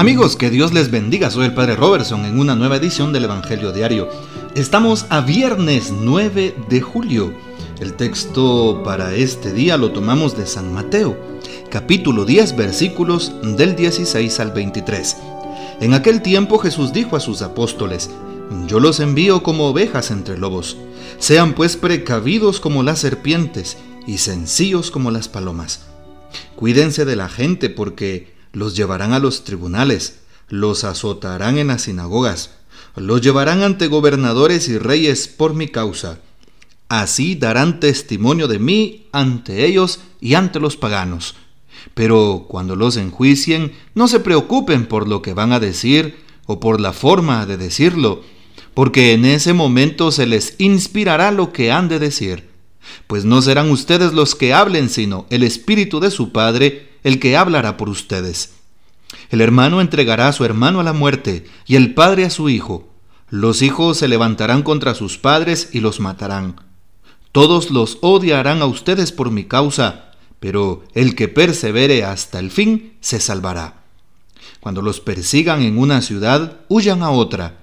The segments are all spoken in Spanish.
Amigos, que Dios les bendiga. Soy el Padre Robertson en una nueva edición del Evangelio Diario. Estamos a viernes 9 de julio. El texto para este día lo tomamos de San Mateo, capítulo 10, versículos del 16 al 23. En aquel tiempo Jesús dijo a sus apóstoles, Yo los envío como ovejas entre lobos. Sean pues precavidos como las serpientes y sencillos como las palomas. Cuídense de la gente porque los llevarán a los tribunales, los azotarán en las sinagogas, los llevarán ante gobernadores y reyes por mi causa. Así darán testimonio de mí ante ellos y ante los paganos. Pero cuando los enjuicien, no se preocupen por lo que van a decir o por la forma de decirlo, porque en ese momento se les inspirará lo que han de decir. Pues no serán ustedes los que hablen, sino el Espíritu de su Padre, el que hablará por ustedes. El hermano entregará a su hermano a la muerte y el padre a su hijo. Los hijos se levantarán contra sus padres y los matarán. Todos los odiarán a ustedes por mi causa, pero el que persevere hasta el fin se salvará. Cuando los persigan en una ciudad, huyan a otra.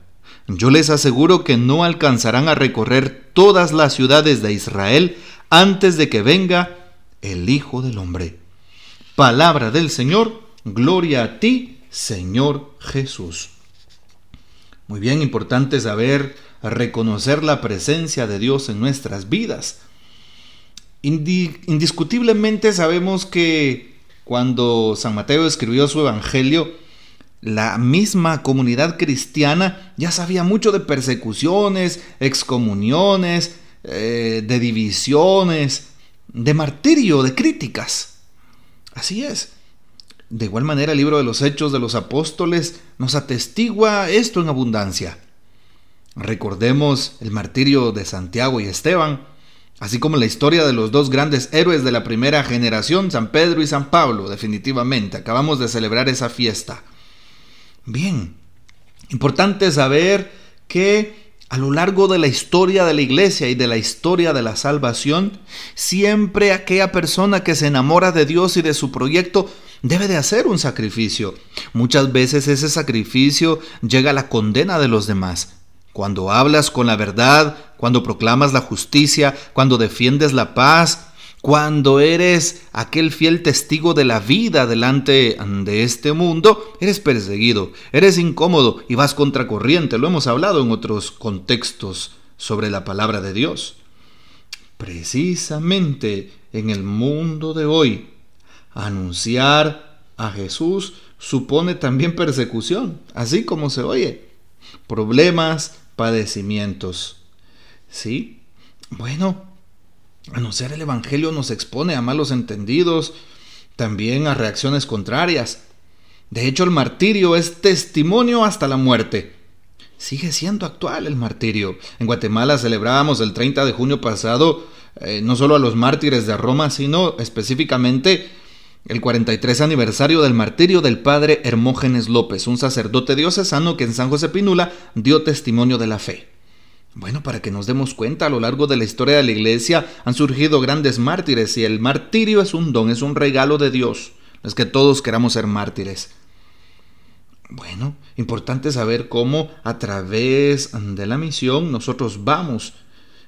Yo les aseguro que no alcanzarán a recorrer todas las ciudades de Israel antes de que venga el Hijo del Hombre. Palabra del Señor, gloria a ti, Señor Jesús. Muy bien, importante saber reconocer la presencia de Dios en nuestras vidas. indiscutiblemente sabemos que cuando San Mateo escribió su Evangelio, la misma comunidad cristiana ya sabía mucho de persecuciones, excomuniones, eh, de divisiones, de martirio, de críticas. Así es. De igual manera, el libro de los Hechos de los Apóstoles nos atestigua esto en abundancia. Recordemos el martirio de Santiago y Esteban, así como la historia de los dos grandes héroes de la primera generación, San Pedro y San Pablo, definitivamente. Acabamos de celebrar esa fiesta. Bien, importante saber que a lo largo de la historia de la iglesia y de la historia de la salvación, siempre aquella persona que se enamora de Dios y de su proyecto debe de hacer un sacrificio. Muchas veces ese sacrificio llega a la condena de los demás. Cuando hablas con la verdad, cuando proclamas la justicia, cuando defiendes la paz, cuando eres aquel fiel testigo de la vida delante de este mundo, eres perseguido, eres incómodo y vas contracorriente. Lo hemos hablado en otros contextos sobre la palabra de Dios. Precisamente en el mundo de hoy, anunciar a Jesús supone también persecución, así como se oye. Problemas, padecimientos. ¿Sí? Bueno, Anunciar el Evangelio nos expone a malos entendidos, también a reacciones contrarias. De hecho, el martirio es testimonio hasta la muerte. Sigue siendo actual el martirio. En Guatemala celebrábamos el 30 de junio pasado eh, no solo a los mártires de Roma, sino específicamente el 43 aniversario del martirio del padre Hermógenes López, un sacerdote diocesano que en San José Pinula dio testimonio de la fe. Bueno, para que nos demos cuenta, a lo largo de la historia de la iglesia han surgido grandes mártires y el martirio es un don, es un regalo de Dios. Es que todos queramos ser mártires. Bueno, importante saber cómo a través de la misión nosotros vamos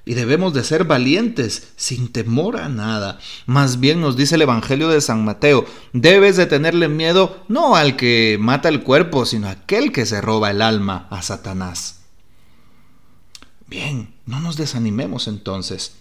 y debemos de ser valientes, sin temor a nada. Más bien nos dice el Evangelio de San Mateo, debes de tenerle miedo no al que mata el cuerpo, sino a aquel que se roba el alma, a Satanás. Bien, no nos desanimemos entonces.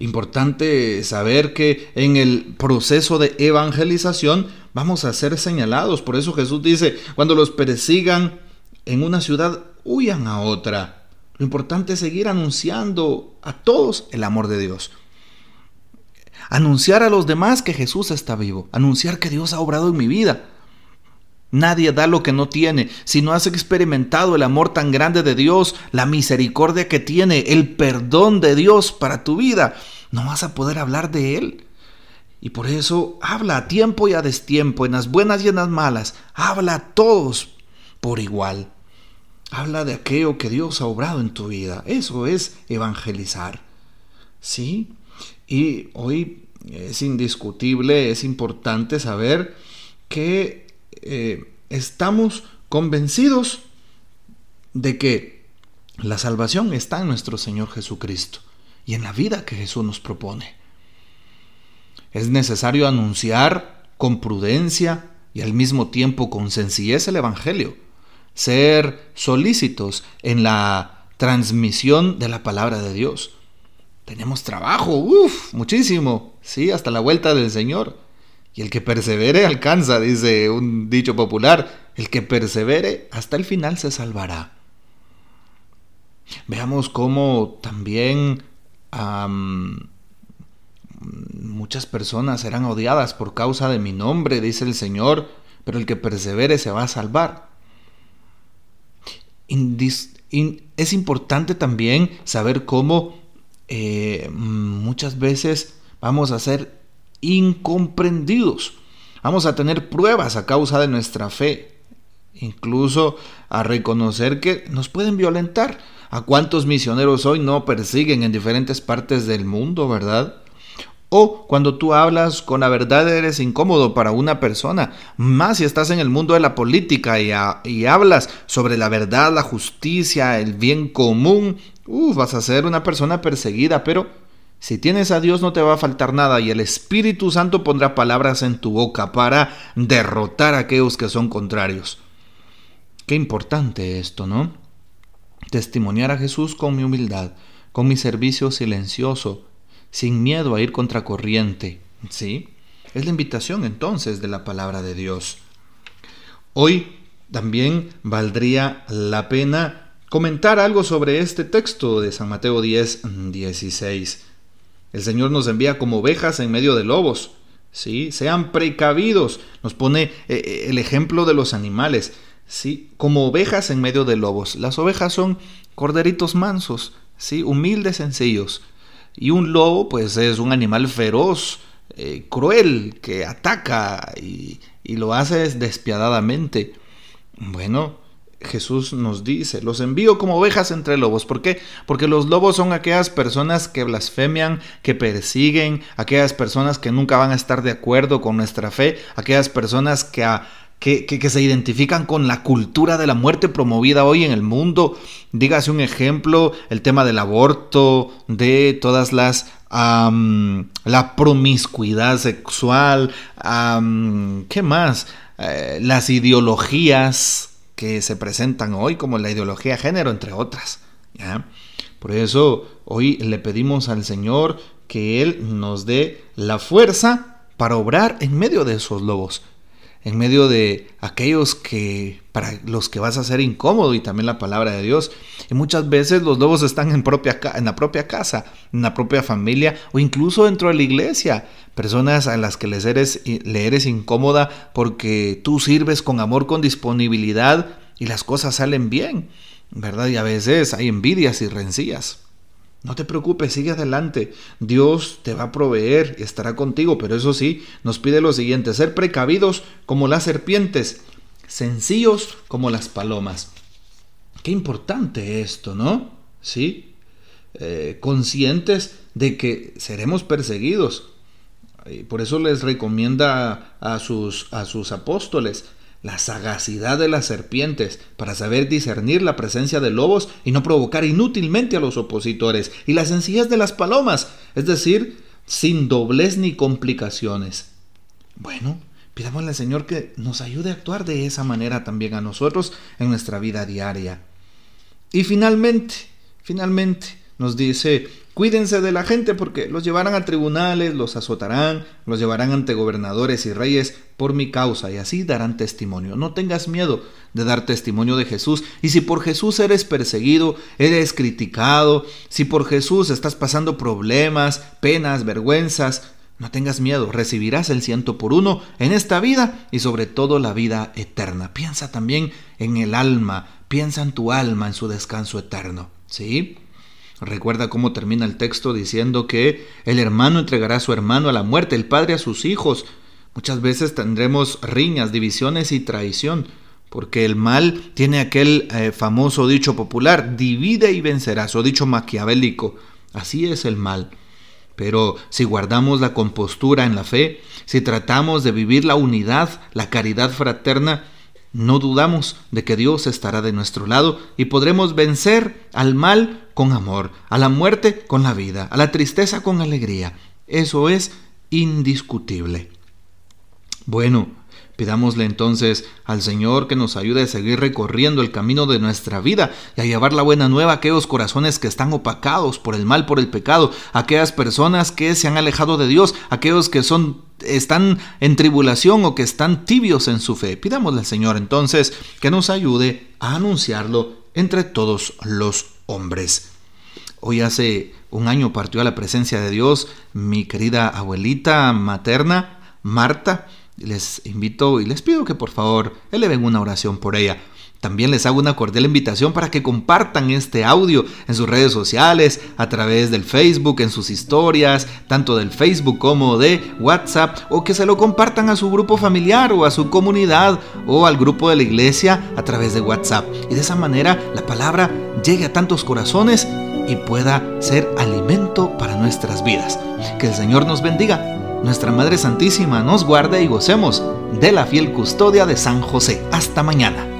Importante saber que en el proceso de evangelización vamos a ser señalados. Por eso Jesús dice, cuando los persigan en una ciudad, huyan a otra. Lo importante es seguir anunciando a todos el amor de Dios. Anunciar a los demás que Jesús está vivo. Anunciar que Dios ha obrado en mi vida. Nadie da lo que no tiene. Si no has experimentado el amor tan grande de Dios, la misericordia que tiene, el perdón de Dios para tu vida, no vas a poder hablar de Él. Y por eso habla a tiempo y a destiempo, en las buenas y en las malas. Habla a todos por igual. Habla de aquello que Dios ha obrado en tu vida. Eso es evangelizar. ¿Sí? Y hoy es indiscutible, es importante saber que eh, estamos convencidos de que la salvación está en nuestro Señor Jesucristo y en la vida que Jesús nos propone. Es necesario anunciar con prudencia y al mismo tiempo con sencillez el Evangelio, ser solícitos en la transmisión de la palabra de Dios. Tenemos trabajo, uff, muchísimo, sí, hasta la vuelta del Señor. Y el que persevere alcanza, dice un dicho popular, el que persevere hasta el final se salvará. Veamos cómo también muchas personas serán odiadas por causa de mi nombre, dice el Señor, pero el que persevere se va a salvar. es importante también saber cómo eh, muchas veces vamos a ser incomprendidos. Vamos a tener pruebas a causa de nuestra fe, incluso a reconocer que nos pueden violentar. ¿A cuántos misioneros hoy no persiguen en diferentes partes del mundo, verdad? O cuando tú hablas con la verdad eres incómodo para una persona, más si estás en el mundo de la política y, hablas sobre la verdad, la justicia, el bien común, vas a ser una persona perseguida, pero si tienes a Dios no te va a faltar nada y el Espíritu Santo pondrá palabras en tu boca para derrotar a aquellos que son contrarios. Qué importante esto, ¿no? Testimoniar a Jesús con mi humildad, con mi servicio silencioso, sin miedo a ir contracorriente. ¿Sí? Es la invitación entonces de la palabra de Dios. Hoy también valdría la pena comentar algo sobre este texto de San Mateo 10, 16. El Señor nos envía como ovejas en medio de lobos. ¿sí? Sean precavidos. Nos pone eh, eh, el ejemplo de los animales. ¿sí? Como ovejas en medio de lobos. Las ovejas son corderitos mansos, ¿sí? humildes, sencillos. Y un lobo, pues es un animal feroz, eh, cruel, que ataca y, y lo hace despiadadamente. Bueno, Jesús nos dice, los envío como ovejas entre lobos. ¿Por qué? Porque los lobos son aquellas personas que blasfemian, que persiguen, aquellas personas que nunca van a estar de acuerdo con nuestra fe, aquellas personas que, que, se identifican con la cultura de la muerte promovida hoy en el mundo. Dígase un ejemplo, el tema del aborto, de todas las... la promiscuidad sexual, ¿qué más? Eh, las ideologías que se presentan hoy, como la ideología género, entre otras. Por eso hoy le pedimos al Señor que Él nos dé la fuerza para obrar en medio de esos lobos, en medio de aquellos que para los que vas a ser incómodo y también la palabra de Dios. Y muchas veces los lobos están en, propia, en la propia casa, en la propia familia o incluso dentro de la iglesia. Personas a las que les le eres incómoda porque tú sirves con amor, con disponibilidad y las cosas salen bien, ¿verdad? Y a veces hay envidias y rencillas. No te preocupes, sigue adelante. Dios te va a proveer y estará contigo, pero eso sí, nos pide lo siguiente, ser precavidos como las serpientes, sencillos como las palomas. Qué importante esto, ¿no? Sí, eh, conscientes de que seremos perseguidos. Por eso les recomienda a sus, a sus apóstoles la sagacidad de las serpientes para saber discernir la presencia de lobos y no provocar inútilmente a los opositores, y la sencillez de las palomas, es decir, sin doblez ni complicaciones. Bueno, pidámosle al Señor que nos ayude a actuar de esa manera también a nosotros en nuestra vida diaria. Y finalmente, finalmente nos dice Cuídense de la gente porque los llevarán a tribunales, los azotarán, los llevarán ante gobernadores y reyes por mi causa y así darán testimonio. No tengas miedo de dar testimonio de Jesús. Y si por Jesús eres perseguido, eres criticado, si por Jesús estás pasando problemas, penas, vergüenzas, no tengas miedo, recibirás el ciento por uno en esta vida y sobre todo la vida eterna. Piensa también en el alma, piensa en tu alma, en su descanso eterno. ¿Sí? Recuerda cómo termina el texto diciendo que el hermano entregará a su hermano a la muerte, el padre a sus hijos. Muchas veces tendremos riñas, divisiones y traición, porque el mal tiene aquel eh, famoso dicho popular, divide y vencerás, o dicho maquiavélico. Así es el mal. Pero si guardamos la compostura en la fe, si tratamos de vivir la unidad, la caridad fraterna, no dudamos de que Dios estará de nuestro lado y podremos vencer al mal con amor, a la muerte con la vida, a la tristeza con alegría. Eso es indiscutible. Bueno, Pidámosle entonces al Señor que nos ayude a seguir recorriendo el camino de nuestra vida y a llevar la buena nueva a aquellos corazones que están opacados por el mal, por el pecado, aquellas personas que se han alejado de Dios, aquellos que son están en tribulación o que están tibios en su fe. Pidámosle al Señor entonces que nos ayude a anunciarlo entre todos los hombres. Hoy hace un año partió a la presencia de Dios mi querida abuelita materna, Marta, les invito y les pido que por favor eleven una oración por ella. También les hago una cordial invitación para que compartan este audio en sus redes sociales, a través del Facebook, en sus historias, tanto del Facebook como de WhatsApp, o que se lo compartan a su grupo familiar o a su comunidad o al grupo de la iglesia a través de WhatsApp. Y de esa manera la palabra llegue a tantos corazones y pueda ser alimento para nuestras vidas. Que el Señor nos bendiga nuestra Madre Santísima nos guarde y gocemos de la fiel custodia de San José. Hasta mañana.